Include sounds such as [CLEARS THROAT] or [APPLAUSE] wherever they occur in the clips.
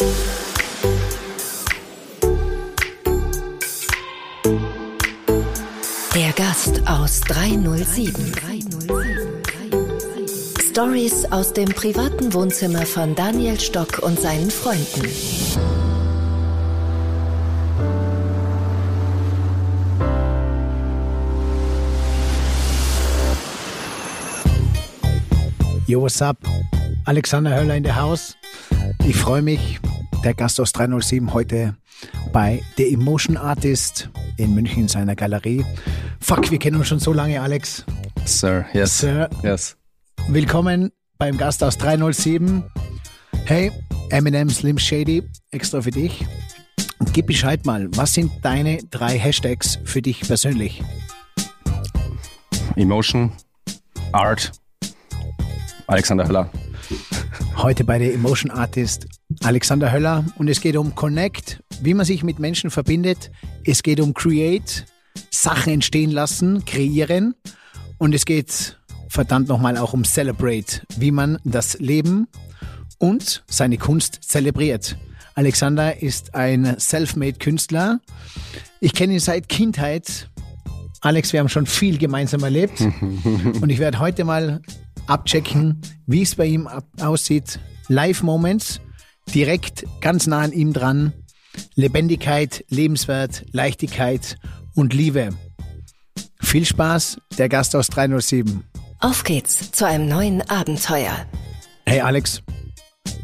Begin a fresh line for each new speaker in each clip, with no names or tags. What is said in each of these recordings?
Der Gast aus 307. Stories aus dem privaten Wohnzimmer von Daniel Stock und seinen Freunden.
Yo, what's up? Alexander Höller in der Haus. Ich freue mich. Der Gast aus 307 heute bei The Emotion Artist in München in seiner Galerie. Fuck, wir kennen uns schon so lange, Alex.
Sir, yes.
Sir.
Yes.
Willkommen beim Gast aus 307. Hey, Eminem Slim Shady, extra für dich. Gib Bescheid mal, was sind deine drei Hashtags für dich persönlich?
Emotion, Art, Alexander Höller.
Heute bei der Emotion Artist Alexander Höller und es geht um Connect, wie man sich mit Menschen verbindet. Es geht um Create, Sachen entstehen lassen, kreieren und es geht verdammt nochmal auch um Celebrate, wie man das Leben und seine Kunst zelebriert. Alexander ist ein self-made Künstler. Ich kenne ihn seit Kindheit. Alex, wir haben schon viel gemeinsam erlebt [LAUGHS] und ich werde heute mal abchecken, wie es bei ihm aussieht. Live-Moments, direkt ganz nah an ihm dran. Lebendigkeit, Lebenswert, Leichtigkeit und Liebe. Viel Spaß, der Gast aus 307.
Auf geht's zu einem neuen Abenteuer.
Hey Alex,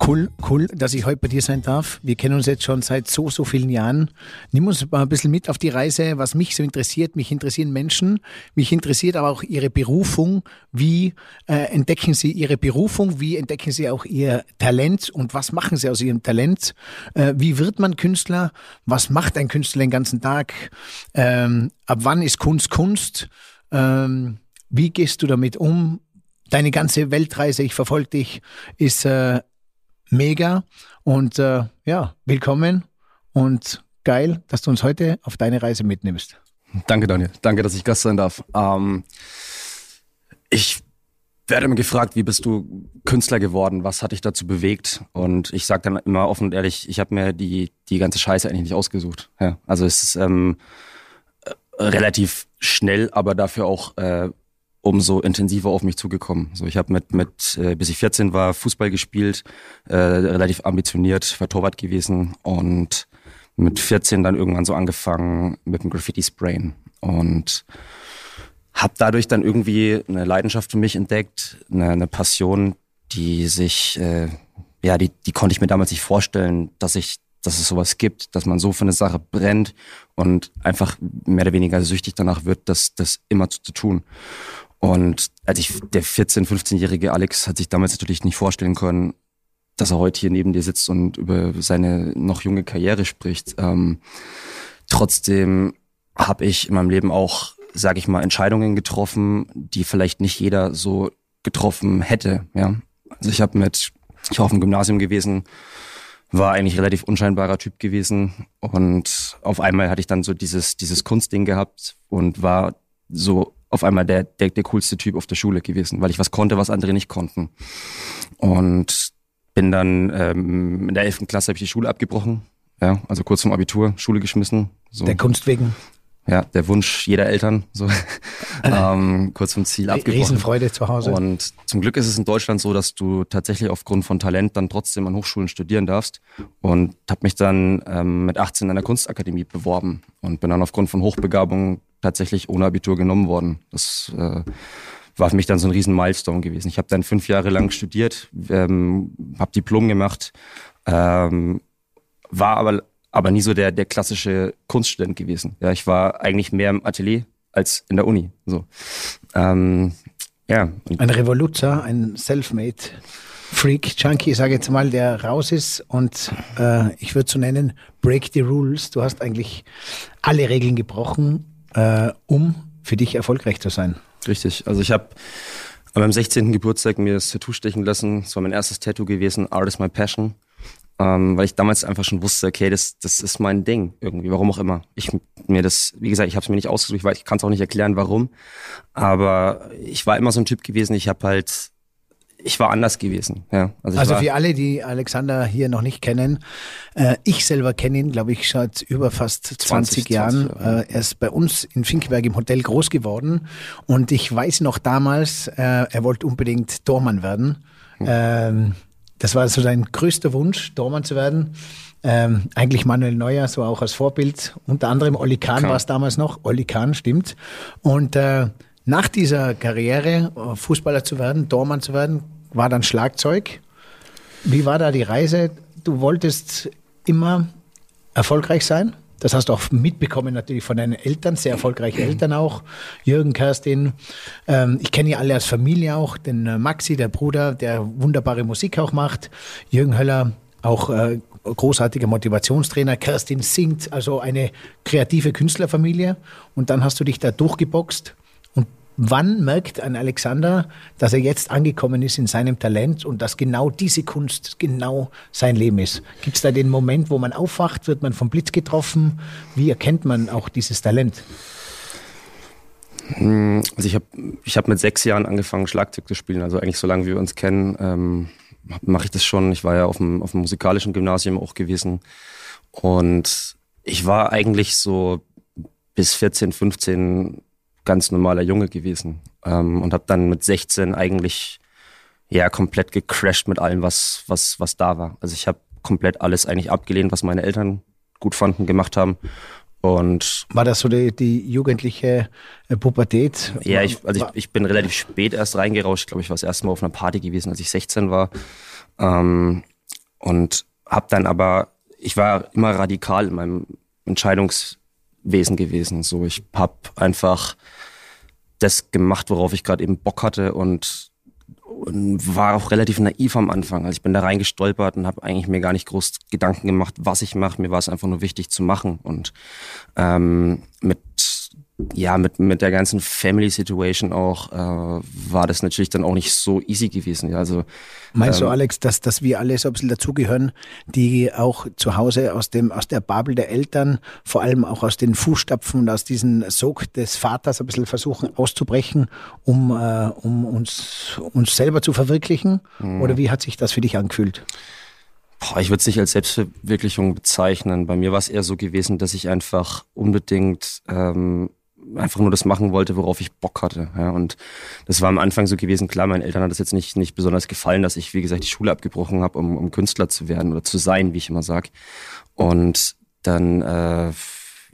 cool, cool, dass ich heute bei dir sein darf. Wir kennen uns jetzt schon seit so, so vielen Jahren. Nimm uns mal ein bisschen mit auf die Reise, was mich so interessiert. Mich interessieren Menschen, mich interessiert aber auch ihre Berufung. Wie äh, entdecken sie ihre Berufung? Wie entdecken sie auch ihr Talent? Und was machen sie aus ihrem Talent? Äh, wie wird man Künstler? Was macht ein Künstler den ganzen Tag? Ähm, ab wann ist Kunst Kunst? Ähm, wie gehst du damit um? Deine ganze Weltreise, ich verfolge dich, ist äh, mega. Und äh, ja, willkommen und geil, dass du uns heute auf deine Reise mitnimmst.
Danke, Daniel. Danke, dass ich Gast sein darf. Ähm, ich werde immer gefragt, wie bist du Künstler geworden? Was hat dich dazu bewegt? Und ich sage dann immer offen und ehrlich, ich habe mir die, die ganze Scheiße eigentlich nicht ausgesucht. Ja, also es ist ähm, relativ schnell, aber dafür auch äh, umso intensiver auf mich zugekommen. So, ich habe mit, mit äh, bis ich 14 war, Fußball gespielt, äh, relativ ambitioniert, war Torwart gewesen und mit 14 dann irgendwann so angefangen mit dem Graffiti-Sprayen und habe dadurch dann irgendwie eine Leidenschaft für mich entdeckt, eine, eine Passion, die sich, äh, ja, die, die konnte ich mir damals nicht vorstellen, dass ich dass es sowas gibt, dass man so für eine Sache brennt und einfach mehr oder weniger süchtig danach wird, das, das immer zu, zu tun. Und als ich, der 14-, 15-jährige Alex hat sich damals natürlich nicht vorstellen können, dass er heute hier neben dir sitzt und über seine noch junge Karriere spricht. Ähm, trotzdem habe ich in meinem Leben auch, sage ich mal, Entscheidungen getroffen, die vielleicht nicht jeder so getroffen hätte. Ja, also ich habe mit, ich war auf dem Gymnasium gewesen, war eigentlich relativ unscheinbarer Typ gewesen und auf einmal hatte ich dann so dieses dieses Kunstding gehabt und war so auf einmal der, der, der coolste Typ auf der Schule gewesen, weil ich was konnte, was andere nicht konnten. Und bin dann ähm, in der 11. Klasse habe ich die Schule abgebrochen, ja, also kurz vom Abitur, Schule geschmissen.
So. Der Kunst wegen?
Ja, der Wunsch jeder Eltern, so [LAUGHS] ähm, kurz vom Ziel abgebrochen.
Riesenfreude zu Hause.
Und zum Glück ist es in Deutschland so, dass du tatsächlich aufgrund von Talent dann trotzdem an Hochschulen studieren darfst. Und habe mich dann ähm, mit 18 an der Kunstakademie beworben und bin dann aufgrund von Hochbegabung tatsächlich ohne Abitur genommen worden. Das äh, war für mich dann so ein riesen Milestone gewesen. Ich habe dann fünf Jahre lang studiert, ähm, habe Diplom gemacht, ähm, war aber aber nie so der der klassische Kunststudent gewesen. Ja, ich war eigentlich mehr im Atelier als in der Uni. So, ähm, ja.
Ein Revoluzer, ein Selfmade. Freak, Junkie, sage jetzt mal, der raus ist und äh, ich würde so nennen, break the rules. Du hast eigentlich alle Regeln gebrochen äh, um für dich erfolgreich zu sein.
Richtig. Also ich habe an meinem 16. Geburtstag mir das Tattoo stechen lassen. Das war mein erstes Tattoo gewesen, Art is my passion. Ähm, weil ich damals einfach schon wusste, okay, das, das ist mein Ding irgendwie, warum auch immer. Ich mir das, wie gesagt, ich habe es mir nicht ausgesucht, weil ich kann es auch nicht erklären, warum. Aber ich war immer so ein Typ gewesen, ich habe halt ich war anders gewesen. Ja.
Also, also für alle, die Alexander hier noch nicht kennen, äh, ich selber kenne ihn, glaube ich, seit über fast 20, 20 Jahren. 20, ja. äh, er ist bei uns in Finkenberg im Hotel groß geworden und ich weiß noch damals, äh, er wollte unbedingt Tormann werden. Mhm. Ähm, das war so sein größter Wunsch, Tormann zu werden. Ähm, eigentlich Manuel Neuer, so auch als Vorbild. Unter anderem Olli Kahn war es damals noch. Olli Kahn, stimmt. Und äh, nach dieser Karriere, äh, Fußballer zu werden, Tormann zu werden, war dann Schlagzeug. Wie war da die Reise? Du wolltest immer erfolgreich sein. Das hast du auch mitbekommen natürlich von deinen Eltern, sehr erfolgreiche [CLEARS THROAT] Eltern auch. Jürgen, Kerstin. Ähm, ich kenne ja alle als Familie auch. Den äh, Maxi, der Bruder, der wunderbare Musik auch macht. Jürgen Höller, auch äh, großartiger Motivationstrainer. Kerstin singt, also eine kreative Künstlerfamilie. Und dann hast du dich da durchgeboxt Wann merkt ein Alexander, dass er jetzt angekommen ist in seinem Talent und dass genau diese Kunst genau sein Leben ist? Gibt es da den Moment, wo man aufwacht, wird man vom Blitz getroffen? Wie erkennt man auch dieses Talent?
Hm, also ich habe ich hab mit sechs Jahren angefangen, Schlagzeug zu spielen. Also eigentlich so lange wie wir uns kennen, ähm, mache ich das schon. Ich war ja auf dem, auf dem musikalischen Gymnasium auch gewesen. Und ich war eigentlich so bis 14, 15 ganz normaler Junge gewesen ähm, und habe dann mit 16 eigentlich ja komplett gecrashed mit allem, was was was da war. Also ich habe komplett alles eigentlich abgelehnt, was meine Eltern gut fanden, gemacht haben. Und
war das so die, die jugendliche äh, Pubertät?
Ja, ich, also ich, ich bin relativ spät erst reingerauscht. Ich glaube, ich war das erste Mal auf einer Party gewesen, als ich 16 war. Ähm, und habe dann aber, ich war immer radikal in meinem Entscheidungs Wesen gewesen. So, ich habe einfach das gemacht, worauf ich gerade eben Bock hatte und, und, war auch relativ naiv am Anfang. Also ich bin da reingestolpert und habe eigentlich mir gar nicht groß Gedanken gemacht, was ich mache. Mir war es einfach nur wichtig zu machen und ähm, mit ja, mit, mit der ganzen Family Situation auch, äh, war das natürlich dann auch nicht so easy gewesen. Ja, also,
Meinst ähm, du, Alex, dass, dass wir alle so ein bisschen dazugehören, die auch zu Hause aus, dem, aus der Babel der Eltern, vor allem auch aus den Fußstapfen und aus diesem Sog des Vaters ein bisschen versuchen auszubrechen, um, äh, um uns, uns selber zu verwirklichen? Mhm. Oder wie hat sich das für dich angefühlt?
Boah, ich würde es nicht als Selbstverwirklichung bezeichnen. Bei mir war es eher so gewesen, dass ich einfach unbedingt ähm, einfach nur das machen wollte, worauf ich Bock hatte. Ja, und das war am Anfang so gewesen, klar, meinen Eltern hat es jetzt nicht, nicht besonders gefallen, dass ich, wie gesagt, die Schule abgebrochen habe, um, um Künstler zu werden oder zu sein, wie ich immer sag. Und dann äh,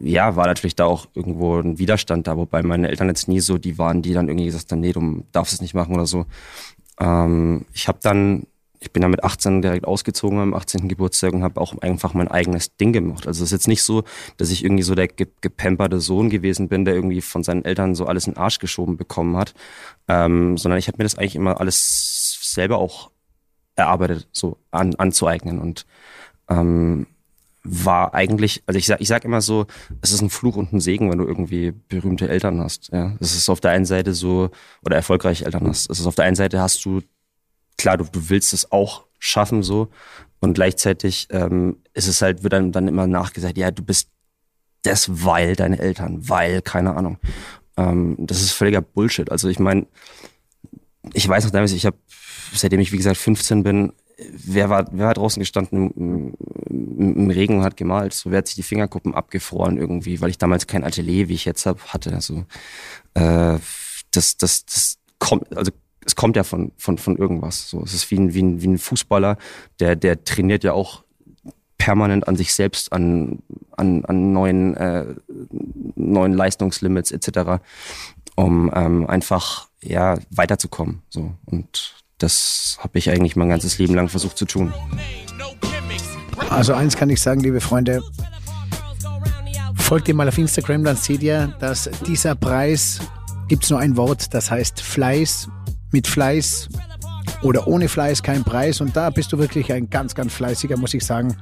ja, war natürlich da auch irgendwo ein Widerstand da, wobei meine Eltern jetzt nie so die waren, die dann irgendwie gesagt haben, nee, du darfst es nicht machen oder so. Ähm, ich habe dann ich bin dann mit 18 direkt ausgezogen am 18. Geburtstag und habe auch einfach mein eigenes Ding gemacht. Also es ist jetzt nicht so, dass ich irgendwie so der gepamperte Sohn gewesen bin, der irgendwie von seinen Eltern so alles in den Arsch geschoben bekommen hat, ähm, sondern ich habe mir das eigentlich immer alles selber auch erarbeitet, so an, anzueignen und ähm, war eigentlich, also ich sag, ich sag immer so, es ist ein Fluch und ein Segen, wenn du irgendwie berühmte Eltern hast. Ja, es ist auf der einen Seite so oder erfolgreiche Eltern hast. Es ist auf der einen Seite hast du klar, du, du willst es auch schaffen so und gleichzeitig ähm, ist es halt, wird dann, dann immer nachgesagt, ja, du bist das, weil deine Eltern, weil, keine Ahnung. Ähm, das ist völliger Bullshit. Also ich meine, ich weiß noch damals, ich habe, seitdem ich wie gesagt 15 bin, wer war, wer war draußen gestanden im, im, Regen und hat gemalt? So, wer hat sich die Fingerkuppen abgefroren irgendwie, weil ich damals kein Atelier, wie ich jetzt hab, hatte. Also äh, das, das, das kommt, also es kommt ja von, von, von irgendwas. So, es ist wie ein, wie ein, wie ein Fußballer, der, der trainiert ja auch permanent an sich selbst, an, an, an neuen, äh, neuen Leistungslimits etc., um ähm, einfach ja, weiterzukommen. So. Und das habe ich eigentlich mein ganzes Leben lang versucht zu tun.
Also eins kann ich sagen, liebe Freunde, folgt ihr mal auf Instagram, dann seht ihr, dass dieser Preis, gibt es nur ein Wort, das heißt Fleiß mit Fleiß oder ohne Fleiß kein Preis. Und da bist du wirklich ein ganz, ganz fleißiger, muss ich sagen.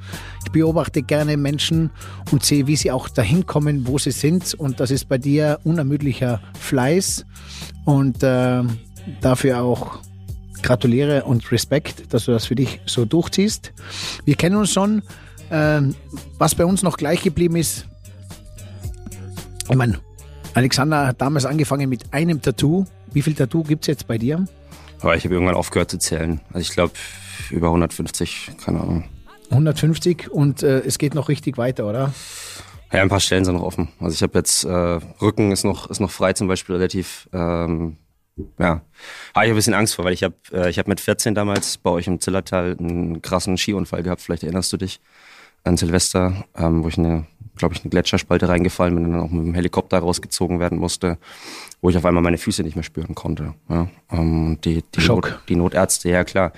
Ich beobachte gerne Menschen und sehe, wie sie auch dahin kommen, wo sie sind. Und das ist bei dir unermüdlicher Fleiß. Und äh, dafür auch gratuliere und Respekt, dass du das für dich so durchziehst. Wir kennen uns schon. Äh, was bei uns noch gleich geblieben ist, ich meine, Alexander hat damals angefangen mit einem Tattoo. Wie viel Tattoo gibt es jetzt bei dir?
Aber ich habe irgendwann aufgehört zu zählen. Also ich glaube über 150, keine Ahnung.
150 und äh, es geht noch richtig weiter, oder?
Ja, ein paar Stellen sind noch offen. Also ich habe jetzt äh, Rücken ist noch ist noch frei zum Beispiel relativ. Ähm, ja, habe ich ein bisschen Angst vor, weil ich habe äh, ich habe mit 14 damals bei euch im Zillertal einen krassen Skiunfall gehabt. Vielleicht erinnerst du dich an Silvester, ähm, wo ich eine, glaube ich, eine Gletscherspalte reingefallen bin und dann auch mit dem Helikopter rausgezogen werden musste, wo ich auf einmal meine Füße nicht mehr spüren konnte. Ja, ähm, die, die, Not, die Notärzte, ja klar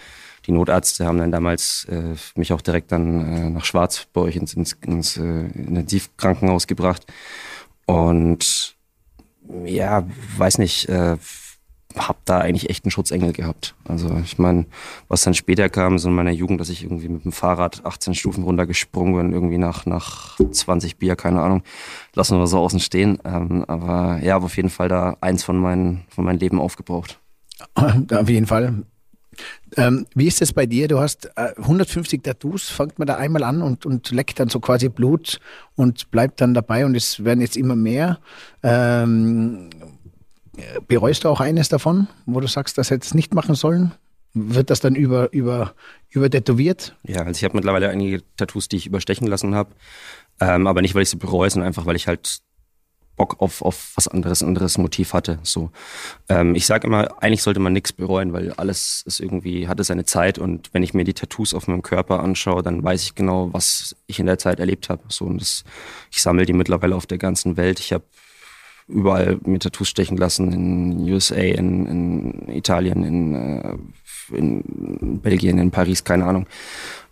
die Notärzte haben dann damals äh, mich auch direkt dann äh, nach Schwarz bei euch ins, ins, ins äh, Intensivkrankenhaus gebracht. Und ja, weiß nicht, äh, hab da eigentlich echt einen Schutzengel gehabt. Also ich meine, was dann später kam, so in meiner Jugend, dass ich irgendwie mit dem Fahrrad 18 Stufen runtergesprungen bin, irgendwie nach, nach 20 Bier, keine Ahnung, lassen wir so außen stehen. Ähm, aber ja, auf jeden Fall da eins von meinen, von meinem Leben aufgebraucht. [CLEARS THROAT]
Auf jeden Fall. Ähm, wie ist es bei dir? Du hast äh, 150 Tattoos, fängt man da einmal an und, und leckt dann so quasi Blut und bleibt dann dabei und es werden jetzt immer mehr. Ähm, bereust du auch eines davon, wo du sagst, das hättest nicht machen sollen? Wird das dann über, über, über tätowiert?
Ja, also ich habe mittlerweile einige Tattoos, die ich überstechen lassen habe. Ähm, aber nicht, weil ich sie bereue, sondern einfach, weil ich halt Bock auf, auf was anderes, anderes Motiv hatte. So, ähm, ich sage immer, eigentlich sollte man nichts bereuen, weil alles ist irgendwie hatte seine Zeit und wenn ich mir die Tattoos auf meinem Körper anschaue, dann weiß ich genau, was ich in der Zeit erlebt habe. So und das, ich sammle die mittlerweile auf der ganzen Welt. Ich habe überall mir Tattoos stechen lassen in USA, in, in Italien, in, äh, in Belgien, in Paris, keine Ahnung.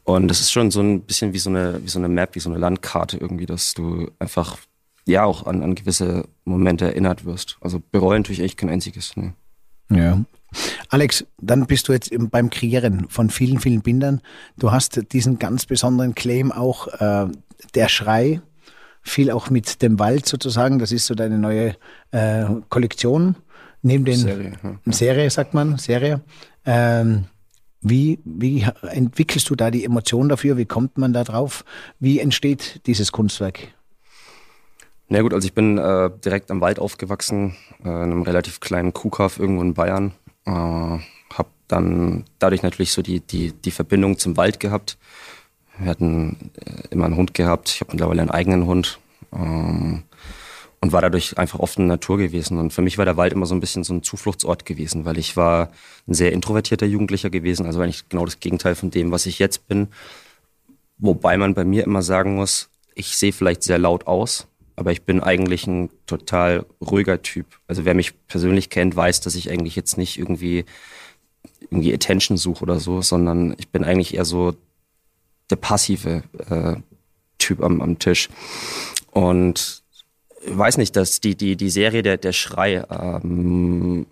Und das ist schon so ein bisschen wie so eine, wie so eine Map, wie so eine Landkarte irgendwie, dass du einfach ja auch an, an gewisse Momente erinnert wirst. Also bereuen tue ich echt kein einziges. Ne.
Ja. Alex, dann bist du jetzt beim Kreieren von vielen, vielen Bindern. Du hast diesen ganz besonderen Claim auch, äh, der Schrei, viel auch mit dem Wald sozusagen. Das ist so deine neue äh, Kollektion. Neben den Serie, ja. Serie sagt man, Serie. Ähm, wie, wie entwickelst du da die Emotion dafür? Wie kommt man da drauf? Wie entsteht dieses Kunstwerk?
Na gut, also ich bin äh, direkt am Wald aufgewachsen, äh, in einem relativ kleinen Kuhkauf irgendwo in Bayern. Äh, hab dann dadurch natürlich so die, die, die Verbindung zum Wald gehabt. Wir hatten äh, immer einen Hund gehabt. Ich habe mittlerweile einen eigenen Hund. Ähm, und war dadurch einfach oft in der Natur gewesen. Und für mich war der Wald immer so ein bisschen so ein Zufluchtsort gewesen, weil ich war ein sehr introvertierter Jugendlicher gewesen, also eigentlich genau das Gegenteil von dem, was ich jetzt bin. Wobei man bei mir immer sagen muss, ich sehe vielleicht sehr laut aus, aber ich bin eigentlich ein total ruhiger Typ. Also wer mich persönlich kennt, weiß, dass ich eigentlich jetzt nicht irgendwie irgendwie Attention suche oder so, sondern ich bin eigentlich eher so der passive äh, Typ am, am Tisch. Und ich weiß nicht, dass die, die, die Serie der, der Schrei, ähm,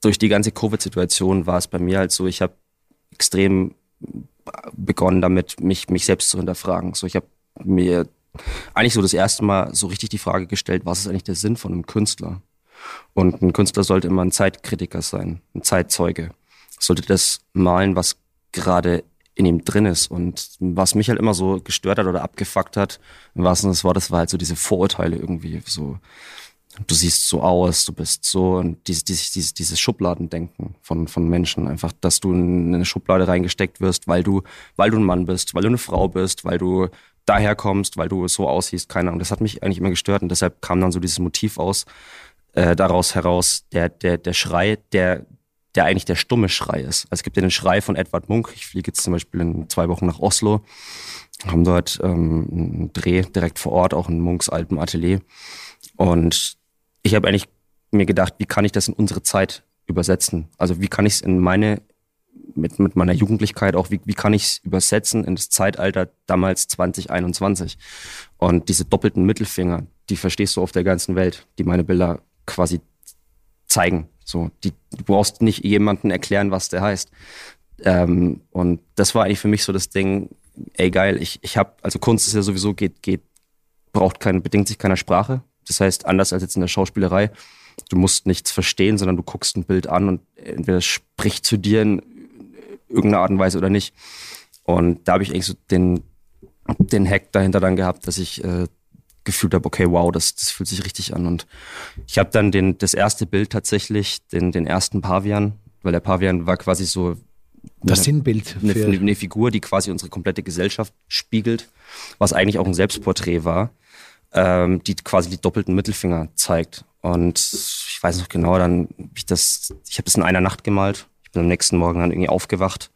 durch die ganze Covid-Situation war es bei mir halt so, ich habe extrem begonnen damit, mich, mich selbst zu hinterfragen. So, ich habe mir eigentlich so das erste Mal so richtig die Frage gestellt, was ist eigentlich der Sinn von einem Künstler? Und ein Künstler sollte immer ein Zeitkritiker sein, ein Zeitzeuge. Sollte das malen, was gerade in ihm drin ist. Und was mich halt immer so gestört hat oder abgefuckt hat, im wahrsten des Wortes, war halt so diese Vorurteile irgendwie. So, du siehst so aus, du bist so und dieses, dieses, dieses, dieses Schubladendenken von, von Menschen. Einfach, dass du in eine Schublade reingesteckt wirst, weil du, weil du ein Mann bist, weil du eine Frau bist, weil du daher kommst, weil du so aussiehst, keine Ahnung. Das hat mich eigentlich immer gestört und deshalb kam dann so dieses Motiv aus, äh, daraus heraus, der, der, der Schrei, der, der eigentlich der stumme Schrei ist. Also es gibt ja den Schrei von Edward Munk. Ich fliege jetzt zum Beispiel in zwei Wochen nach Oslo, haben dort ähm, einen Dreh direkt vor Ort, auch in Munks altem Atelier. Und ich habe eigentlich mir gedacht, wie kann ich das in unsere Zeit übersetzen? Also wie kann ich es in meine mit, mit meiner Jugendlichkeit auch, wie, wie kann ich es übersetzen in das Zeitalter damals 2021? Und diese doppelten Mittelfinger, die verstehst du auf der ganzen Welt, die meine Bilder quasi zeigen. So, die, du brauchst nicht jemanden erklären, was der heißt. Ähm, und das war eigentlich für mich so das Ding, ey geil, ich, ich habe, also Kunst ist ja sowieso geht, geht, braucht kein, bedingt sich keiner Sprache. Das heißt, anders als jetzt in der Schauspielerei, du musst nichts verstehen, sondern du guckst ein Bild an und entweder spricht zu dir in irgendeiner Art und Weise oder nicht. Und da habe ich eigentlich so den, den Hack dahinter dann gehabt, dass ich äh, gefühlt habe, okay, wow, das, das fühlt sich richtig an. Und ich habe dann den, das erste Bild tatsächlich, den, den ersten Pavian, weil der Pavian war quasi so
das Sinnbild.
Eine, eine, Figur, die quasi unsere komplette Gesellschaft spiegelt, was eigentlich auch ein Selbstporträt war, ähm, die quasi die doppelten Mittelfinger zeigt. Und ich weiß noch genau, dann ich das, ich habe das in einer Nacht gemalt. Ich bin am nächsten Morgen dann irgendwie aufgewacht,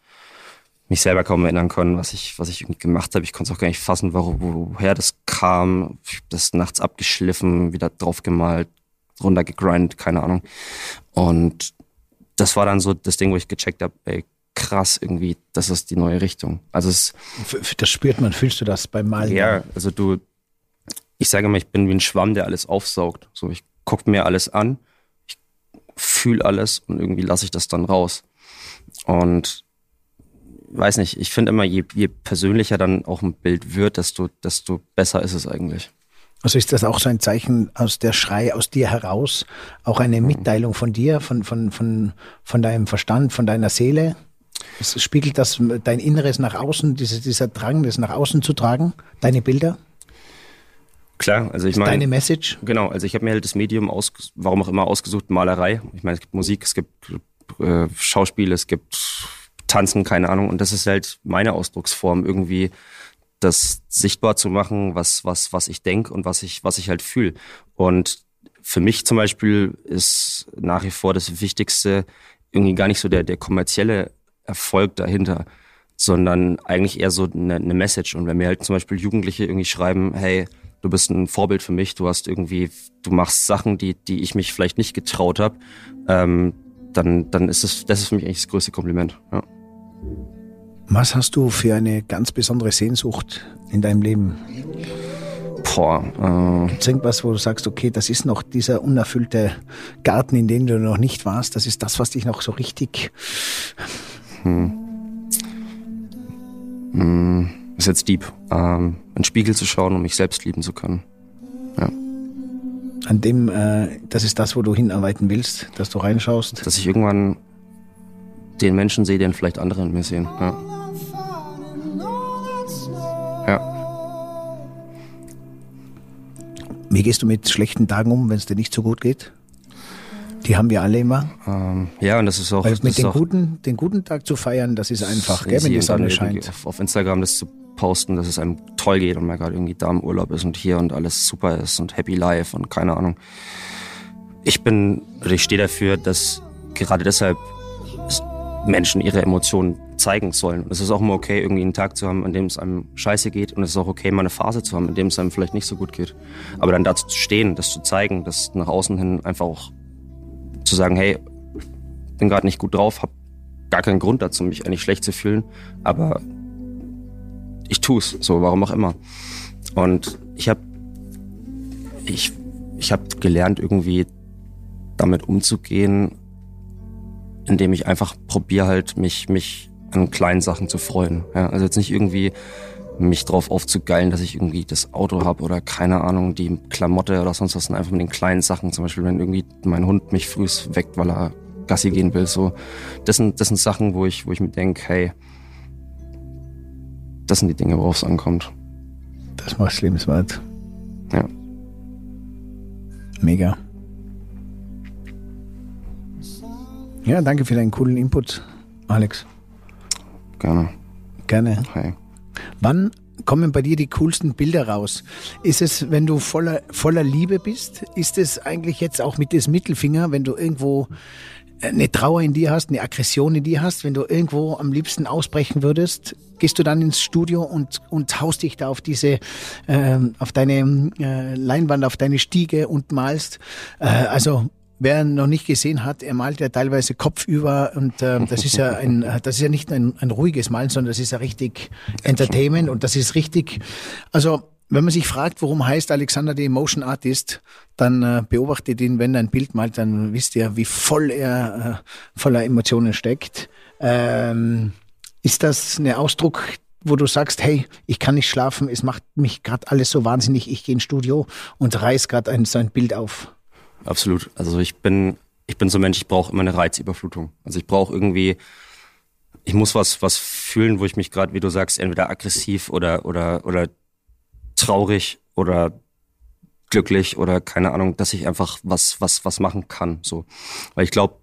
mich selber kaum erinnern können, was ich, was ich irgendwie gemacht habe. Ich konnte es auch gar nicht fassen, woher das kam. Ich habe das nachts abgeschliffen, wieder drauf gemalt, runtergegrindet, keine Ahnung. Und das war dann so das Ding, wo ich gecheckt habe, ey, krass irgendwie, das ist die neue Richtung. Also es
das spürt man, fühlst du das beim Malen?
Ja, also du, ich sage immer, ich bin wie ein Schwamm, der alles aufsaugt. So, ich gucke mir alles an, ich fühle alles und irgendwie lasse ich das dann raus. Und weiß nicht, ich finde immer, je, je persönlicher dann auch ein Bild wird, desto, desto besser ist es eigentlich.
Also ist das auch so ein Zeichen aus der Schrei aus dir heraus, auch eine mhm. Mitteilung von dir, von, von, von, von deinem Verstand, von deiner Seele? Es spiegelt das dein Inneres nach außen, diese, dieser Drang, das nach außen zu tragen, deine Bilder?
Klar, also ich meine.
Deine Message?
Genau, also ich habe mir halt das Medium aus, warum auch immer ausgesucht, Malerei. Ich meine, es gibt Musik, es gibt äh, Schauspiel, es gibt Tanzen, keine Ahnung. Und das ist halt meine Ausdrucksform, irgendwie das sichtbar zu machen, was, was, was ich denke und was ich, was ich halt fühle. Und für mich zum Beispiel ist nach wie vor das Wichtigste irgendwie gar nicht so der, der kommerzielle Erfolg dahinter, sondern eigentlich eher so eine, eine Message. Und wenn mir halt zum Beispiel Jugendliche irgendwie schreiben, hey, du bist ein Vorbild für mich, du hast irgendwie, du machst Sachen, die, die ich mich vielleicht nicht getraut habe, ähm, dann, dann ist es, das ist für mich eigentlich das größte Kompliment. Ja.
Was hast du für eine ganz besondere Sehnsucht in deinem Leben? Boah, äh, Gibt es irgendwas, wo du sagst, okay, das ist noch dieser unerfüllte Garten, in dem du noch nicht warst, das ist das, was dich noch so richtig hm.
Hm, ist jetzt deep. Ähm, in den Spiegel zu schauen, um mich selbst lieben zu können. Ja.
An dem, äh, das ist das, wo du hinarbeiten willst, dass du reinschaust?
Dass ich irgendwann den Menschen sehe, den vielleicht andere in mir sehen. Ja. ja.
Wie gehst du mit schlechten Tagen um, wenn es dir nicht so gut geht? Die haben wir alle immer.
Ähm, ja, und das ist auch.
Weil mit den guten, den guten Tag zu feiern, das ist einfach, gell, wenn die Sonne scheint.
Auf, auf, Instagram das zu posten, dass es einem toll geht und man gerade irgendwie da im Urlaub ist und hier und alles super ist und happy life und keine Ahnung. Ich bin, oder ich stehe dafür, dass gerade deshalb Menschen ihre Emotionen zeigen sollen. es ist auch immer okay, irgendwie einen Tag zu haben, an dem es einem scheiße geht. Und es ist auch okay, mal eine Phase zu haben, in dem es einem vielleicht nicht so gut geht. Aber dann dazu zu stehen, das zu zeigen, das nach außen hin einfach auch zu sagen, hey, bin gerade nicht gut drauf, habe gar keinen Grund dazu, mich eigentlich schlecht zu fühlen, aber ich tu's, so warum auch immer. Und ich habe ich ich habe gelernt irgendwie damit umzugehen, indem ich einfach probiere halt mich mich an kleinen Sachen zu freuen. Ja, also jetzt nicht irgendwie mich drauf aufzugeilen, dass ich irgendwie das Auto habe oder keine Ahnung, die Klamotte oder sonst was, einfach mit den kleinen Sachen. Zum Beispiel, wenn irgendwie mein Hund mich frühs weckt, weil er Gassi gehen will. So, das sind, das sind Sachen, wo ich, wo ich mir denke, hey, das sind die Dinge, worauf es ankommt.
Das macht lebenswert.
Ja.
Mega. Ja, danke für deinen coolen Input, Alex.
Gerne.
Gerne.
Hey.
Wann kommen bei dir die coolsten Bilder raus? Ist es, wenn du voller, voller Liebe bist? Ist es eigentlich jetzt auch mit dem Mittelfinger, wenn du irgendwo eine Trauer in dir hast, eine Aggression in dir hast, wenn du irgendwo am liebsten ausbrechen würdest, gehst du dann ins Studio und, und haust dich da auf diese, äh, auf deine äh, Leinwand, auf deine Stiege und malst. Äh, also Wer noch nicht gesehen hat, er malt ja teilweise kopfüber und äh, das ist ja ein, [LAUGHS] das ist ja nicht ein, ein ruhiges Malen, sondern das ist ja richtig Entertainment und das ist richtig, also wenn man sich fragt, warum heißt Alexander the Emotion Artist, dann äh, beobachtet ihn, wenn er ein Bild malt, dann wisst ihr, wie voll er äh, voller Emotionen steckt. Ähm, ist das ein Ausdruck, wo du sagst, hey, ich kann nicht schlafen, es macht mich gerade alles so wahnsinnig, ich gehe ins Studio und reiß gerade ein, so ein Bild auf?
Absolut. Also ich bin, ich bin so ein Mensch, ich brauche immer eine Reizüberflutung. Also ich brauche irgendwie, ich muss was, was fühlen, wo ich mich gerade, wie du sagst, entweder aggressiv oder, oder, oder traurig oder glücklich oder keine Ahnung, dass ich einfach was, was, was machen kann. So. Weil ich glaube,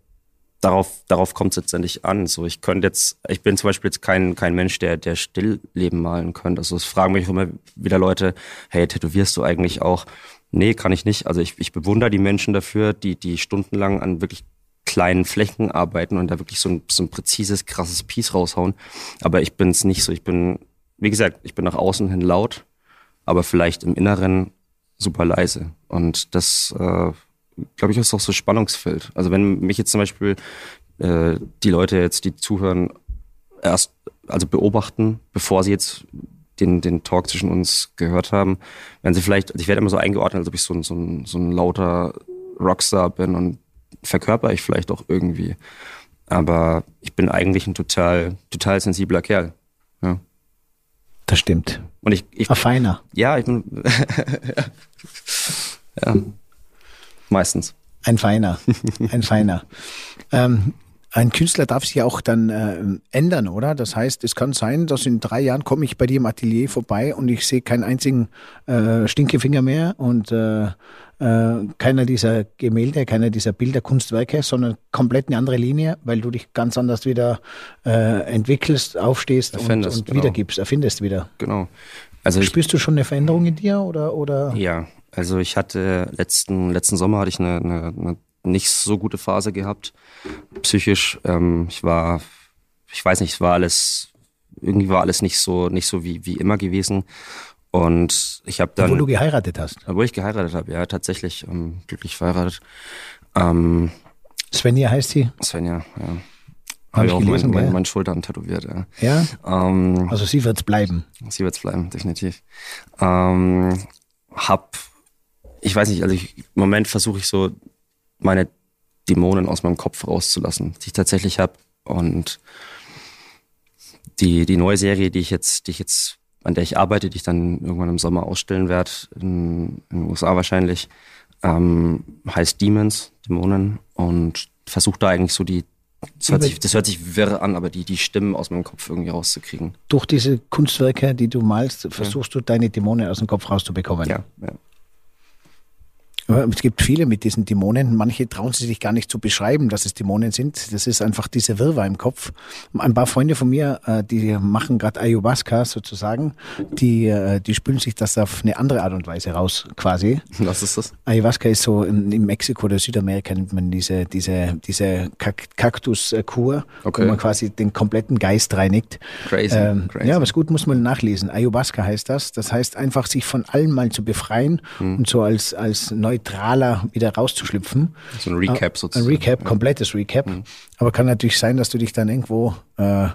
darauf, darauf kommt es letztendlich an. So, ich könnte jetzt, ich bin zum Beispiel jetzt kein, kein Mensch, der, der Stillleben malen könnte. Also es fragen mich immer wieder Leute, hey, tätowierst du eigentlich auch? Nee, kann ich nicht. Also ich, ich bewundere die Menschen dafür, die, die stundenlang an wirklich kleinen Flächen arbeiten und da wirklich so ein, so ein präzises, krasses Piece raushauen. Aber ich bin es nicht so. Ich bin, wie gesagt, ich bin nach außen hin laut, aber vielleicht im Inneren super leise. Und das, äh, glaube ich, ist auch so Spannungsfeld. Also wenn mich jetzt zum Beispiel äh, die Leute jetzt, die zuhören, erst also beobachten, bevor sie jetzt den, den Talk zwischen uns gehört haben, wenn sie vielleicht, also ich werde immer so eingeordnet, als ob ich so ein, so ein, so ein lauter Rockstar bin und verkörper ich vielleicht auch irgendwie. Aber ich bin eigentlich ein total, total sensibler Kerl. Ja.
Das stimmt.
Und ich, ich
Ein feiner.
ja, ich bin [LAUGHS] ja. Meistens.
Ein feiner. Ein feiner. [LAUGHS] ähm, ein Künstler darf sich ja auch dann äh, ändern, oder? Das heißt, es kann sein, dass in drei Jahren komme ich bei dir im Atelier vorbei und ich sehe keinen einzigen äh, Stinkefinger mehr und äh, äh, keiner dieser Gemälde, keiner dieser Bilder, Kunstwerke, sondern komplett eine andere Linie, weil du dich ganz anders wieder äh, entwickelst, aufstehst und,
Erfindest,
und
genau.
wiedergibst, erfindest wieder.
Genau. Also ich,
Spürst du schon eine Veränderung in dir oder? oder?
ja, also ich hatte letzten, letzten Sommer hatte ich eine, eine, eine nicht so gute Phase gehabt. Psychisch. Ähm, ich war, ich weiß nicht, es war alles, irgendwie war alles nicht so, nicht so wie, wie immer gewesen. Und ich habe dann.
Obwohl du geheiratet hast.
Obwohl ich geheiratet habe, ja, tatsächlich ähm, glücklich verheiratet. Ähm,
Svenja heißt sie.
Svenja, ja.
Hab
Habe
ich
ich auch
gelesen,
mein, mein, mein Schultern tätowiert, ja.
Ja?
Ähm,
Also sie wird's bleiben.
Sie wird's bleiben, definitiv. Ähm, hab, ich weiß nicht, also ich, im Moment versuche ich so meine Dämonen aus meinem Kopf rauszulassen, die ich tatsächlich habe. Und die, die neue Serie, die ich jetzt, die ich jetzt, an der ich arbeite, die ich dann irgendwann im Sommer ausstellen werde, in, in den USA wahrscheinlich, ähm, heißt Demons, Dämonen, und versuche da eigentlich so die, das hört, sich, das hört sich wirr an, aber die, die Stimmen aus meinem Kopf irgendwie rauszukriegen.
Durch diese Kunstwerke, die du malst, versuchst du deine Dämonen aus dem Kopf rauszubekommen.
Ja, ja.
Es gibt viele mit diesen Dämonen. Manche trauen sie sich gar nicht zu beschreiben, dass es Dämonen sind. Das ist einfach diese Wirrwarr im Kopf. Ein paar Freunde von mir, äh, die machen gerade Ayahuasca sozusagen. Die, äh, die spülen sich das auf eine andere Art und Weise raus, quasi.
Was ist das?
Ayahuasca ist so in, in Mexiko oder Südamerika nennt man diese, diese, diese Kak Kaktuskur,
Okay.
wo man quasi den kompletten Geist reinigt.
Crazy,
Ähm,
crazy.
Ja, was gut muss man nachlesen. Ayahuasca heißt das. Das heißt einfach, sich von allem mal zu befreien
Hm.
und so als, als neutraler wieder rauszuschlüpfen.
So ein Recap
Ein
sozusagen.
Recap, komplettes Recap. Aber kann natürlich sein, dass du dich dann irgendwo äh,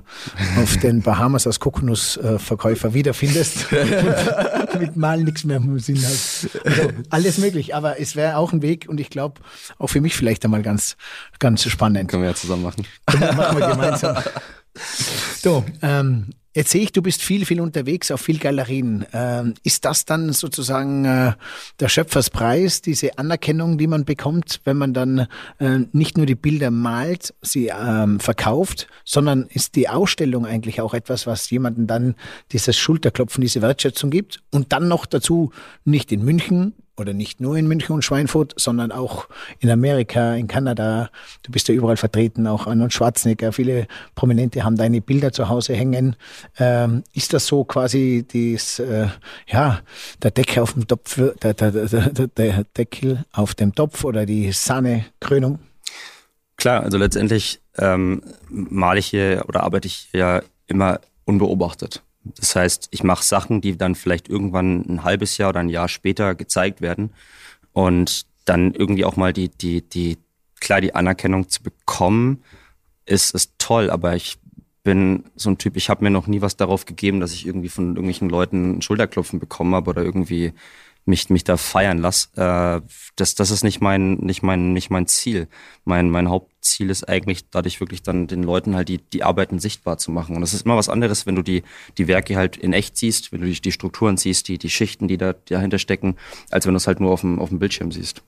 auf den Bahamas als Kokosnussverkäufer wiederfindest [LAUGHS] und mit Mal nichts mehr im Sinn hast. Also, alles möglich, aber es wäre auch ein Weg und ich glaube, auch für mich vielleicht einmal ganz, ganz spannend.
Können wir ja zusammen machen.
Machen wir gemeinsam. [LAUGHS] So, ähm, jetzt sehe ich, du bist viel, viel unterwegs auf viel Galerien. Ähm, ist das dann sozusagen äh, der Schöpferspreis, diese Anerkennung, die man bekommt, wenn man dann äh, nicht nur die Bilder malt, sie ähm, verkauft, sondern ist die Ausstellung eigentlich auch etwas, was jemandem dann dieses Schulterklopfen, diese Wertschätzung gibt und dann noch dazu nicht in München oder nicht nur in München und Schweinfurt, sondern auch in Amerika, in Kanada. Du bist ja überall vertreten, auch Arnold Schwarzenegger. Viele Prominente haben deine Bilder zu Hause hängen. Ähm, ist das so quasi dies, äh, ja, der Deckel auf dem Topf, der, der, der, der, Deckel auf dem Topf oder die Sahnekrönung?
Klar, also letztendlich ähm, male ich hier oder arbeite ich ja immer unbeobachtet. Das heißt, ich mache Sachen, die dann vielleicht irgendwann ein halbes Jahr oder ein Jahr später gezeigt werden und dann irgendwie auch mal die, die, die, klar, die Anerkennung zu bekommen, ist, ist toll, aber ich bin so ein Typ, ich habe mir noch nie was darauf gegeben, dass ich irgendwie von irgendwelchen Leuten Schulterklopfen bekommen habe oder irgendwie mich, mich da feiern lass. Äh, das, das ist nicht mein, nicht mein, nicht mein Ziel. Mein, mein Hauptziel ist eigentlich, dadurch wirklich dann den Leuten halt die, die Arbeiten sichtbar zu machen. Und es ist immer was anderes, wenn du die, die Werke halt in echt siehst, wenn du die, die Strukturen siehst, die, die Schichten, die da dahinter stecken, als wenn du es halt nur auf dem, auf dem Bildschirm siehst.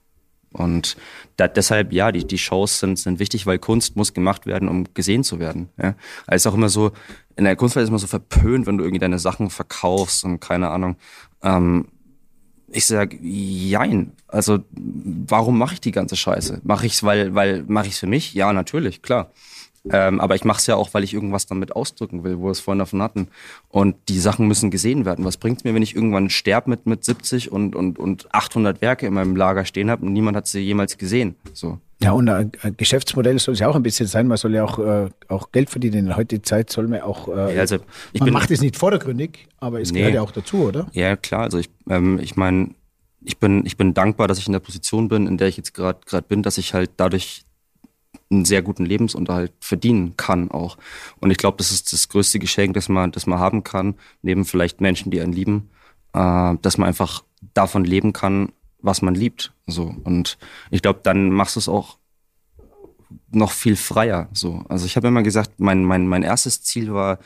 Und da, deshalb, ja, die, die Shows sind, sind wichtig, weil Kunst muss gemacht werden, um gesehen zu werden. Ja. Also ist auch immer so, in der Kunstwelt ist immer so verpönt, wenn du irgendwie deine Sachen verkaufst und keine Ahnung. Ähm, Ich sag, jein. Also, warum mache ich die ganze Scheiße? Mache ich's, weil, weil, mache ich's für mich? Ja, natürlich, klar. Ähm, aber ich mache es ja auch, weil ich irgendwas damit ausdrücken will, wo wir es vorhin davon hatten. Und die Sachen müssen gesehen werden. Was bringt mir, wenn ich irgendwann sterbe mit, mit 70 und, und, und 800 Werke in meinem Lager stehen habe und niemand hat sie jemals gesehen? So.
Ja, und ein Geschäftsmodell soll es ja auch ein bisschen sein. Man soll ja auch, äh, auch Geld verdienen. In heutiger Zeit soll man auch. Äh,
also ich
man
bin-
macht es nicht vordergründig, aber es
Nee.
gehört ja auch dazu, oder?
Ja, klar. Also ich, ähm, ich meine, ich bin, ich bin dankbar, dass ich in der Position bin, in der ich jetzt gerade gerade bin, dass ich halt dadurch einen sehr guten Lebensunterhalt verdienen kann auch. Und ich glaube, das ist das größte Geschenk, das man, das man haben kann, neben vielleicht Menschen, die einen lieben, äh, dass man einfach davon leben kann, was man liebt. So. Und ich glaube, dann machst du es auch noch viel freier. So. Also ich habe immer gesagt, mein, mein, mein erstes Ziel war,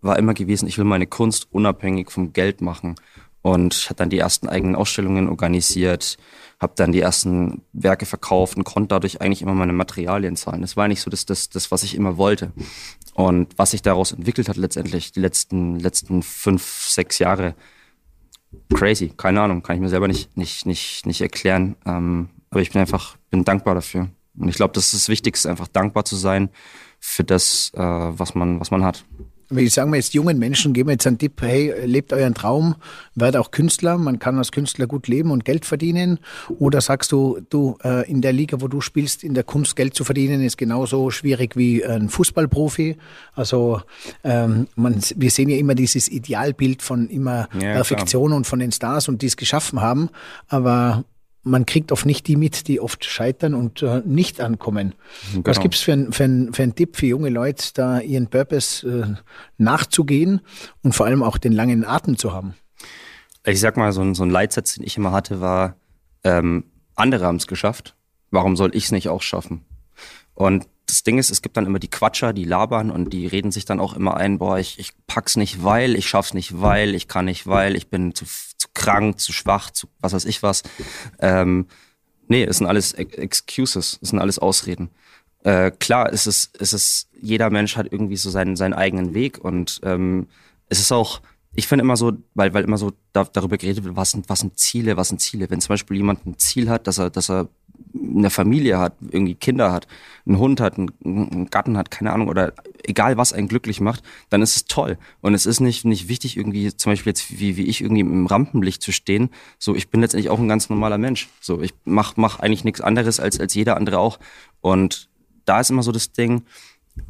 war immer gewesen, ich will meine Kunst unabhängig vom Geld machen. Und ich hatte dann die ersten eigenen Ausstellungen organisiert, habe dann die ersten Werke verkauft und konnte dadurch eigentlich immer meine Materialien zahlen. Das war nicht so das, das, das, was ich immer wollte. Und was sich daraus entwickelt hat letztendlich, die letzten, letzten fünf, sechs Jahre, crazy, keine Ahnung, kann ich mir selber nicht, nicht, nicht, nicht erklären. Ähm, aber ich bin einfach, bin dankbar dafür. Und ich glaube, das ist das Wichtigste, einfach dankbar zu sein für das, äh, was man, was man hat.
Ich sagen wir jetzt jungen Menschen, geben wir jetzt einen Tipp, hey, lebt euren Traum, werdet auch Künstler, man kann als Künstler gut leben und Geld verdienen. Oder sagst du, du, äh, in der Liga, wo du spielst, in der Kunst Geld zu verdienen, ist genauso schwierig wie ein Fußballprofi. Also ähm, man, wir sehen ja immer dieses Idealbild von immer
Ja,
Perfektion und von den Stars und die es geschaffen haben. Aber man kriegt oft nicht die mit, die oft scheitern und äh, nicht ankommen. Was
Genau.
gibt's für ein, für, ein, für ein Tipp für junge Leute, da ihren Purpose äh, nachzugehen und vor allem auch den langen Atem zu haben?
Ich sag mal, so ein, so ein Leitsatz, den ich immer hatte, war, ähm, andere haben es geschafft, warum soll ich es nicht auch schaffen? Und das Ding ist, es gibt dann immer die Quatscher, die labern und die reden sich dann auch immer ein, boah, ich, ich pack's nicht, weil, ich schaff's nicht, weil, ich kann nicht, weil, ich bin zu krank, zu schwach, zu was weiß ich was. Ähm, nee, es sind alles Ex- Excuses, es sind alles Ausreden. Äh, klar, es ist, es ist, jeder Mensch hat irgendwie so seinen, seinen eigenen Weg und ähm, es ist auch, ich finde immer so, weil, weil immer so da, darüber geredet wird, was sind, was sind Ziele, was sind Ziele. Wenn zum Beispiel jemand ein Ziel hat, dass er, dass er eine Familie hat, irgendwie Kinder hat, einen Hund hat, einen, Gatten hat, keine Ahnung, oder egal was einen glücklich macht, dann ist es toll. Und es ist nicht, nicht wichtig, irgendwie, zum Beispiel jetzt wie, wie ich irgendwie im Rampenlicht zu stehen. So, ich bin letztendlich auch ein ganz normaler Mensch. So, ich mach, mach eigentlich nichts anderes als, als jeder andere auch. Und da ist immer so das Ding,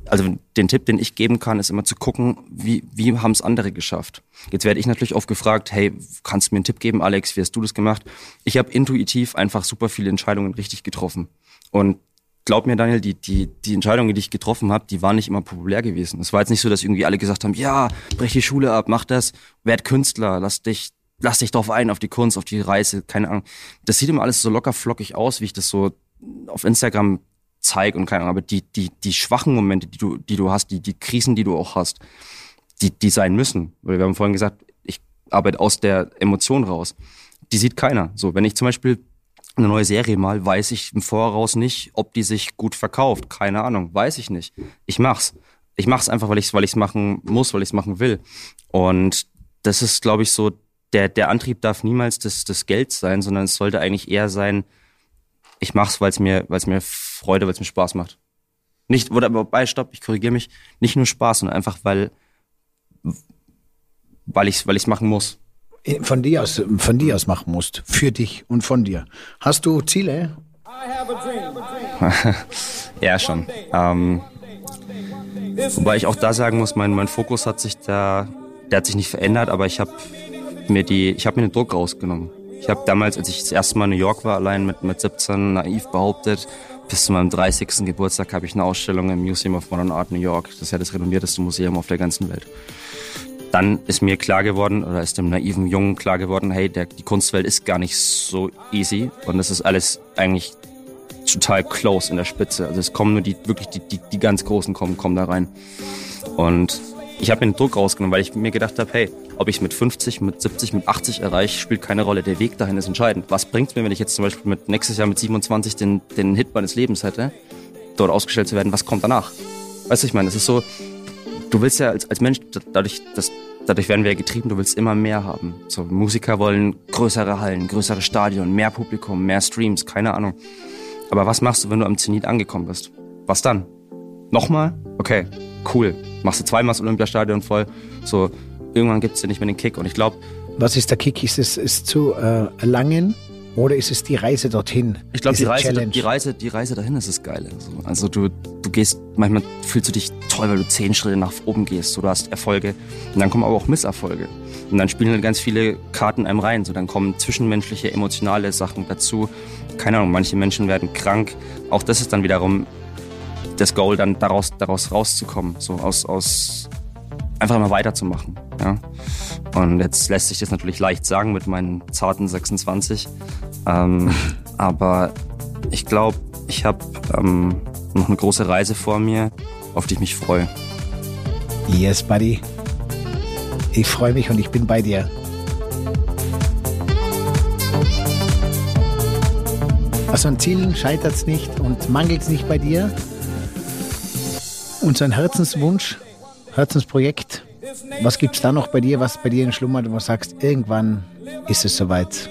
also den Tipp, den ich geben kann, ist immer zu gucken, wie, wie haben es andere geschafft. Jetzt werde ich natürlich oft gefragt, hey, kannst du mir einen Tipp geben, Alex, wie hast du das gemacht? Ich habe intuitiv einfach super viele Entscheidungen richtig getroffen. Und glaub mir, Daniel, die, die, die Entscheidungen, die ich getroffen habe, die waren nicht immer populär gewesen. Es war jetzt nicht so, dass irgendwie alle gesagt haben, ja, brech die Schule ab, mach das, werd Künstler, lass dich, lass dich drauf ein, auf die Kunst, auf die Reise, keine Ahnung. Das sieht immer alles so locker flockig aus, wie ich das so auf Instagram zeig und keine Ahnung, aber die, die, die schwachen Momente, die du, die du hast, die, die Krisen, die du auch hast, die, die sein müssen. Weil wir haben vorhin gesagt, ich arbeite aus der Emotion raus. Die sieht keiner. So, wenn ich zum Beispiel eine neue Serie mal, weiß ich im Voraus nicht, ob die sich gut verkauft. Keine Ahnung, weiß ich nicht. Ich mach's. Ich mach's einfach, weil ich weil ich's machen muss, weil ich's machen will. Und das ist, glaube ich, so, der, der Antrieb darf niemals das, das Geld sein, sondern es sollte eigentlich eher sein, ich mach's, weil es mir, weil es mir Freude, weil es mir Spaß macht. Nicht, oder wobei, stopp, ich korrigiere mich, nicht nur Spaß, sondern einfach, weil, weil ich's, weil ich's machen muss.
Von dir aus, von dir aus machen musst, für dich und von dir. Hast du Ziele? [LAUGHS]
Ja, schon. Ähm, wobei ich auch da sagen muss, mein, mein Fokus hat sich da, der hat sich nicht verändert, aber ich habe mir die, ich habe mir den Druck rausgenommen. Ich habe damals, als ich das erste Mal in New York war, allein mit, mit 17 naiv behauptet, bis zu meinem 30. Geburtstag habe ich eine Ausstellung im Museum of Modern Art New York. Das ist ja das renommierteste Museum auf der ganzen Welt. Dann ist mir klar geworden, oder ist dem naiven Jungen klar geworden, hey, der, die Kunstwelt ist gar nicht so easy und das ist alles eigentlich total close in der Spitze. Also es kommen nur die, wirklich die, die, die ganz Großen kommen, kommen da rein. Und ich habe mir den Druck rausgenommen, weil ich mir gedacht habe, hey, ob ich es mit 50, mit 70, mit 80 erreiche, spielt keine Rolle. Der Weg dahin ist entscheidend. Was bringt's mir, wenn ich jetzt zum Beispiel mit nächstes Jahr mit 27 den, den Hit meines Lebens hätte, dort ausgestellt zu werden? Was kommt danach? Weißt du, ich meine, es ist so, du willst ja als, als Mensch dadurch, dass dadurch werden wir ja getrieben, du willst immer mehr haben. So, Musiker wollen größere Hallen, größere Stadion, mehr Publikum, mehr Streams, keine Ahnung. Aber was machst du, wenn du am Zenit angekommen bist? Was dann? Nochmal? Okay, cool. Machst du zweimal das Olympiastadion voll. So, irgendwann gibt's dir nicht mehr den Kick. Und ich glaube.
Was ist der Kick? Ist es ist zu äh, erlangen? Oder ist es die Reise dorthin?
Ich glaube, die Reise, die, Reise, die Reise dahin ist das Geile. Also, also du, du gehst, manchmal fühlst du dich toll, weil du zehn Schritte nach oben gehst. So, du hast Erfolge. Und dann kommen aber auch Misserfolge. Und dann spielen halt ganz viele Karten einem rein. So, dann kommen zwischenmenschliche, emotionale Sachen dazu. Keine Ahnung, manche Menschen werden krank. Auch das ist dann wiederum das Goal, dann daraus, daraus rauszukommen. So aus, aus einfach mal weiterzumachen. Ja? Und jetzt lässt sich das natürlich leicht sagen mit meinen zarten 26. Ähm, [LAUGHS] aber ich glaube, ich habe ähm, noch eine große Reise vor mir, auf die ich mich freue.
Yes, Buddy. Ich freue mich und ich bin bei dir. Also an Zielen scheitert es nicht und mangelt es nicht bei dir. Und sein Herzenswunsch, Herzensprojekt, was gibt es da noch bei dir, was bei dir in schlummert, wo du sagst, irgendwann ist es soweit?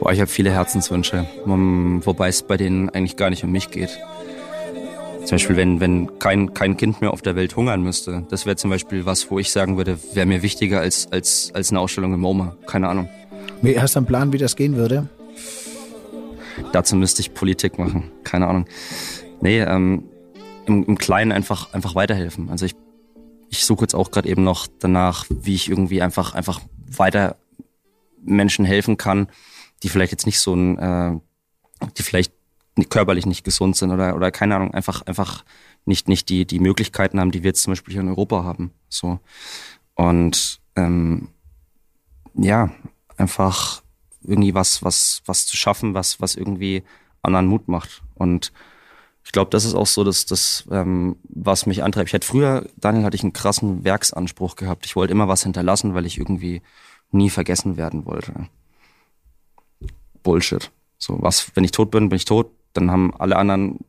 Boah, ich habe viele Herzenswünsche, wobei es bei denen eigentlich gar nicht um mich geht. Zum Beispiel, wenn, wenn kein, kein Kind mehr auf der Welt hungern müsste. Das wäre zum Beispiel was, wo ich sagen würde, wäre mir wichtiger als, als, als eine Ausstellung im MoMA. Keine Ahnung.
Hast du einen Plan, wie das gehen würde?
Dazu müsste ich Politik machen. Keine Ahnung. Nee, ähm, im, im Kleinen einfach, einfach weiterhelfen. Also ich, ich suche jetzt auch gerade eben noch danach, wie ich irgendwie einfach, einfach weiter Menschen helfen kann, die vielleicht jetzt nicht so ein, äh, die vielleicht körperlich nicht gesund sind oder, oder keine Ahnung, einfach, einfach nicht, nicht die, die Möglichkeiten haben, die wir jetzt zum Beispiel hier in Europa haben. So. Und ähm, ja, einfach irgendwie was, was, was zu schaffen, was, was irgendwie anderen Mut macht. Und ich glaube, das ist auch so das, das ähm, was mich antreibt. Ich hatte früher, Daniel, hatte ich einen krassen Werksanspruch gehabt. Ich wollte immer was hinterlassen, weil ich irgendwie nie vergessen werden wollte. Bullshit. So, was, wenn ich tot bin, bin ich tot, dann haben alle anderen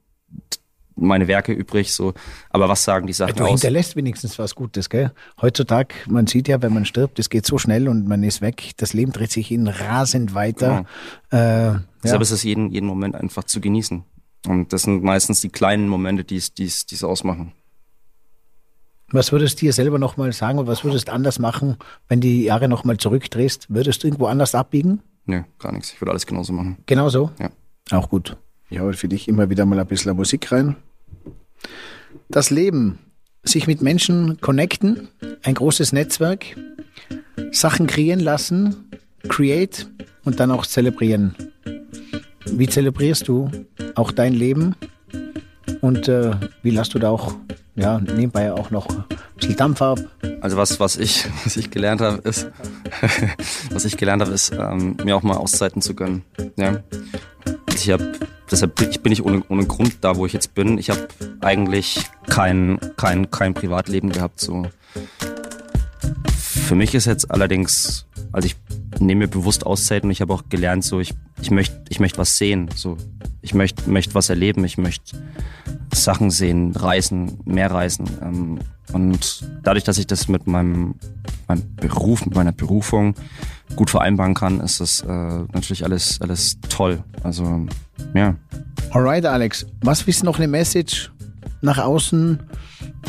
meine Werke übrig, so. Aber was sagen die Sachen
du
aus?
Du hinterlässt wenigstens was Gutes, gell? Heutzutage, man sieht ja, wenn man stirbt, es geht so schnell und man ist weg. Das Leben dreht sich in rasend weiter.
Genau. Äh, Deshalb ja. ist es jeden, jeden Moment einfach zu genießen. Und das sind meistens die kleinen Momente, die es ausmachen.
Was würdest du dir selber nochmal sagen und was würdest du anders machen, wenn die Jahre nochmal zurückdrehst? Würdest du irgendwo anders abbiegen?
Nee, gar nichts. Ich würde alles genauso machen.
Genauso?
Ja.
Auch gut. Ich habe für dich immer wieder mal ein bisschen Musik rein. Das Leben, sich mit Menschen connecten, ein großes Netzwerk, Sachen kreieren lassen, create und dann auch zelebrieren. Wie zelebrierst du auch dein Leben und äh, wie lässt du da auch ja, nebenbei auch noch ein bisschen Dampf ab?
Also was, was ich, [LAUGHS] was ich gelernt habe, ist, [LAUGHS] was ich gelernt habe, ist, ähm, mir auch mal Auszeiten zu gönnen. Ja. Ich habe deshalb bin ich, bin ohne, ohne Grund da, wo ich jetzt bin. Ich habe eigentlich kein, kein, kein Privatleben gehabt. So. Für mich ist jetzt allerdings, also ich nehme mir bewusst Auszeiten und ich habe auch gelernt, so ich, ich möchte ich möcht was sehen. So. Ich möchte möcht was erleben, ich möchte Sachen sehen, reisen, mehr reisen. Ähm, und dadurch, dass ich das mit meinem, meinem Beruf, mit meiner Berufung gut vereinbaren kann, ist das äh, natürlich alles, alles toll. Also, ja.
Alright, Alex. Was ist noch eine Message nach außen,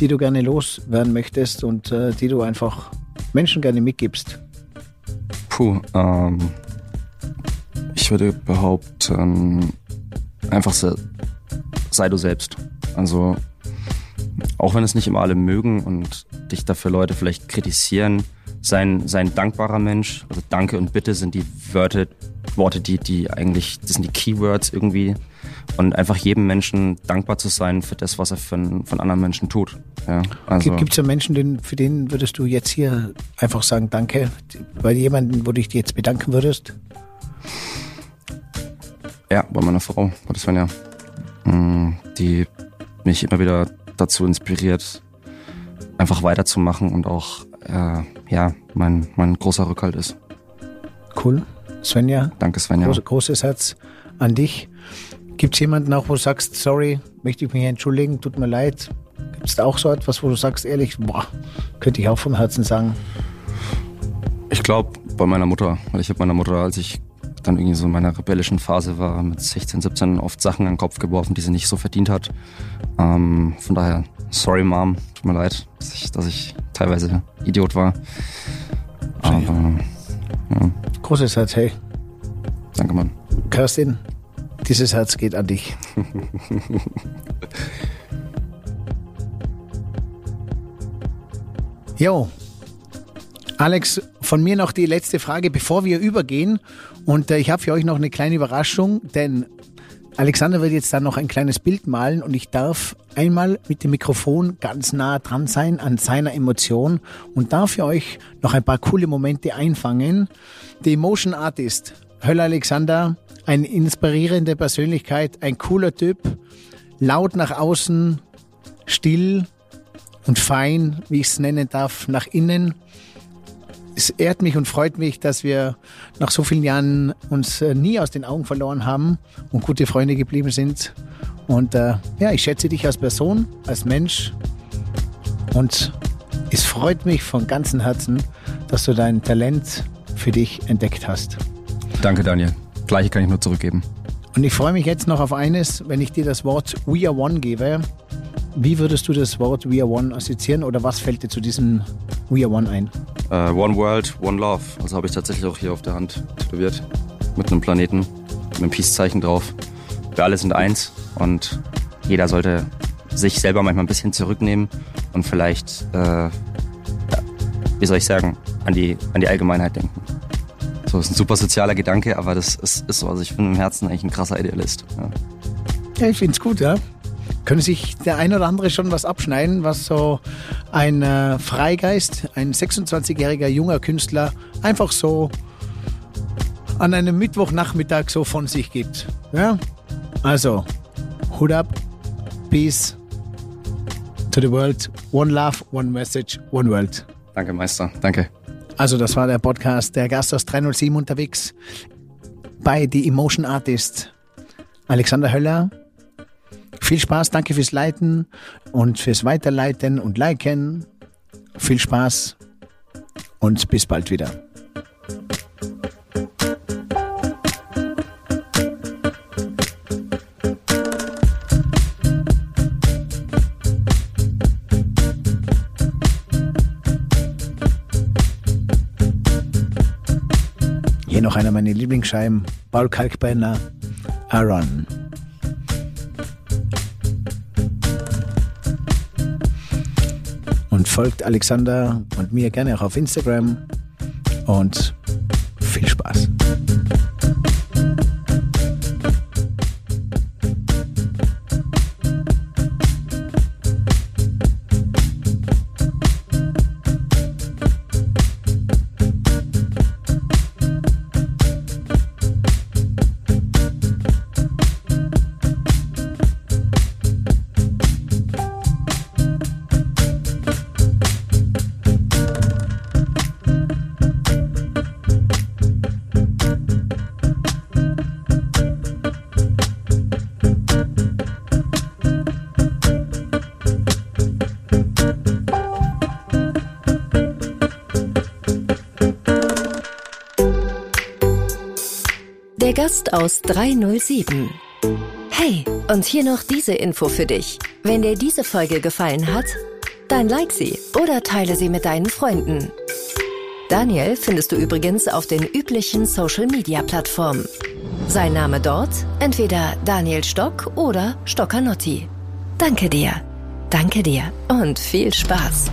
die du gerne loswerden möchtest und äh, die du einfach Menschen gerne mitgibst?
Puh, ähm, ich würde behaupten, einfach sei, sei du selbst. Also, auch wenn es nicht immer alle mögen und dich dafür Leute vielleicht kritisieren, sein, sein dankbarer Mensch. Also Danke und Bitte sind die Wörter, Worte, die, die eigentlich, das sind die Keywords irgendwie. Und einfach jedem Menschen dankbar zu sein für das, was er von, von anderen Menschen tut. Ja,
also. Gibt es ja Menschen, den, für den würdest du jetzt hier einfach sagen Danke? Bei jemandem, wo du dich jetzt bedanken würdest?
Ja, bei meiner Frau, bei Svenja. Mm, die mich immer wieder dazu inspiriert, einfach weiterzumachen und auch äh, ja, mein, mein großer Rückhalt ist.
Cool. Svenja.
Danke, Svenja.
Groß, großes Herz an dich. Gibt es jemanden auch, wo du sagst, sorry, möchte ich mich entschuldigen, tut mir leid, Gibt es da auch so etwas, wo du sagst, ehrlich, boah, könnte ich auch vom Herzen sagen?
Ich glaube, bei meiner Mutter. Weil ich habe meiner Mutter, als ich dann irgendwie so in meiner rebellischen Phase war, mit 16, 17 oft Sachen an den Kopf geworfen, die sie nicht so verdient hat. Ähm, von daher, sorry Mom, tut mir leid, dass ich, dass ich teilweise Idiot war.
Aber, ja. Großes Herz, hey.
Danke, Mann.
Kerstin, dieses Herz geht an dich. [LAUGHS] jo, Alex, von mir noch die letzte Frage, bevor wir übergehen. Und äh, ich habe für euch noch eine kleine Überraschung, denn Alexander wird jetzt dann noch ein kleines Bild malen und ich darf einmal mit dem Mikrofon ganz nah dran sein an seiner Emotion und darf für euch noch ein paar coole Momente einfangen. Der Emotion Artist, Höller Alexander, eine inspirierende Persönlichkeit, ein cooler Typ, laut nach außen, still und fein, wie ich es nennen darf, nach innen es ehrt mich und freut mich, dass wir nach so vielen Jahren uns äh, nie aus den Augen verloren haben und gute Freunde geblieben sind. Und äh, ja, ich schätze dich als Person, als Mensch. Und es freut mich von ganzem Herzen, dass du dein Talent für dich entdeckt hast.
Danke, Daniel. Gleiche kann ich nur zurückgeben.
Und ich freue mich jetzt noch auf eines, wenn ich dir das Wort We Are One gebe. Wie würdest du das Wort We Are One assoziieren oder was fällt dir zu diesem We Are One ein?
Uh, one World, One Love. Also habe ich tatsächlich auch hier auf der Hand tätowiert. Mit einem Planeten, mit einem Peace-Zeichen drauf. Wir alle sind eins und jeder sollte sich selber manchmal ein bisschen zurücknehmen und vielleicht, äh, ja, wie soll ich sagen, an die, an die Allgemeinheit denken. So ist ein super sozialer Gedanke, aber das ist, ist so. Also ich bin im Herzen eigentlich ein krasser Idealist. Ja,
ja ich finde es gut, ja. Können sich der ein oder andere schon was abschneiden, was so ein äh, Freigeist, ein 26-jähriger junger Künstler einfach so an einem Mittwochnachmittag so von sich gibt. Ja? Also, Hut up, Peace to the world, one love, one message, one world.
Danke, Meister. Danke.
Also, das war der Podcast der Gast aus 307 unterwegs bei The Emotion Artist. Alexander Höller, viel Spaß, danke fürs Leiten und fürs Weiterleiten und Liken. Viel Spaß und bis bald wieder. Noch einer meiner Lieblingsscheiben, Paul Kalkbrenner, Aaron. und folgt Alexander und mir gerne auch auf Instagram und
Gast aus 307. Hey, und hier noch diese Info für dich. Wenn dir diese Folge gefallen hat, dann like sie oder teile sie mit deinen Freunden. Daniel findest du übrigens auf den üblichen Social-Media-Plattformen. Sein Name dort entweder Daniel Stock oder Stockanotti. Danke dir, danke dir und viel Spaß.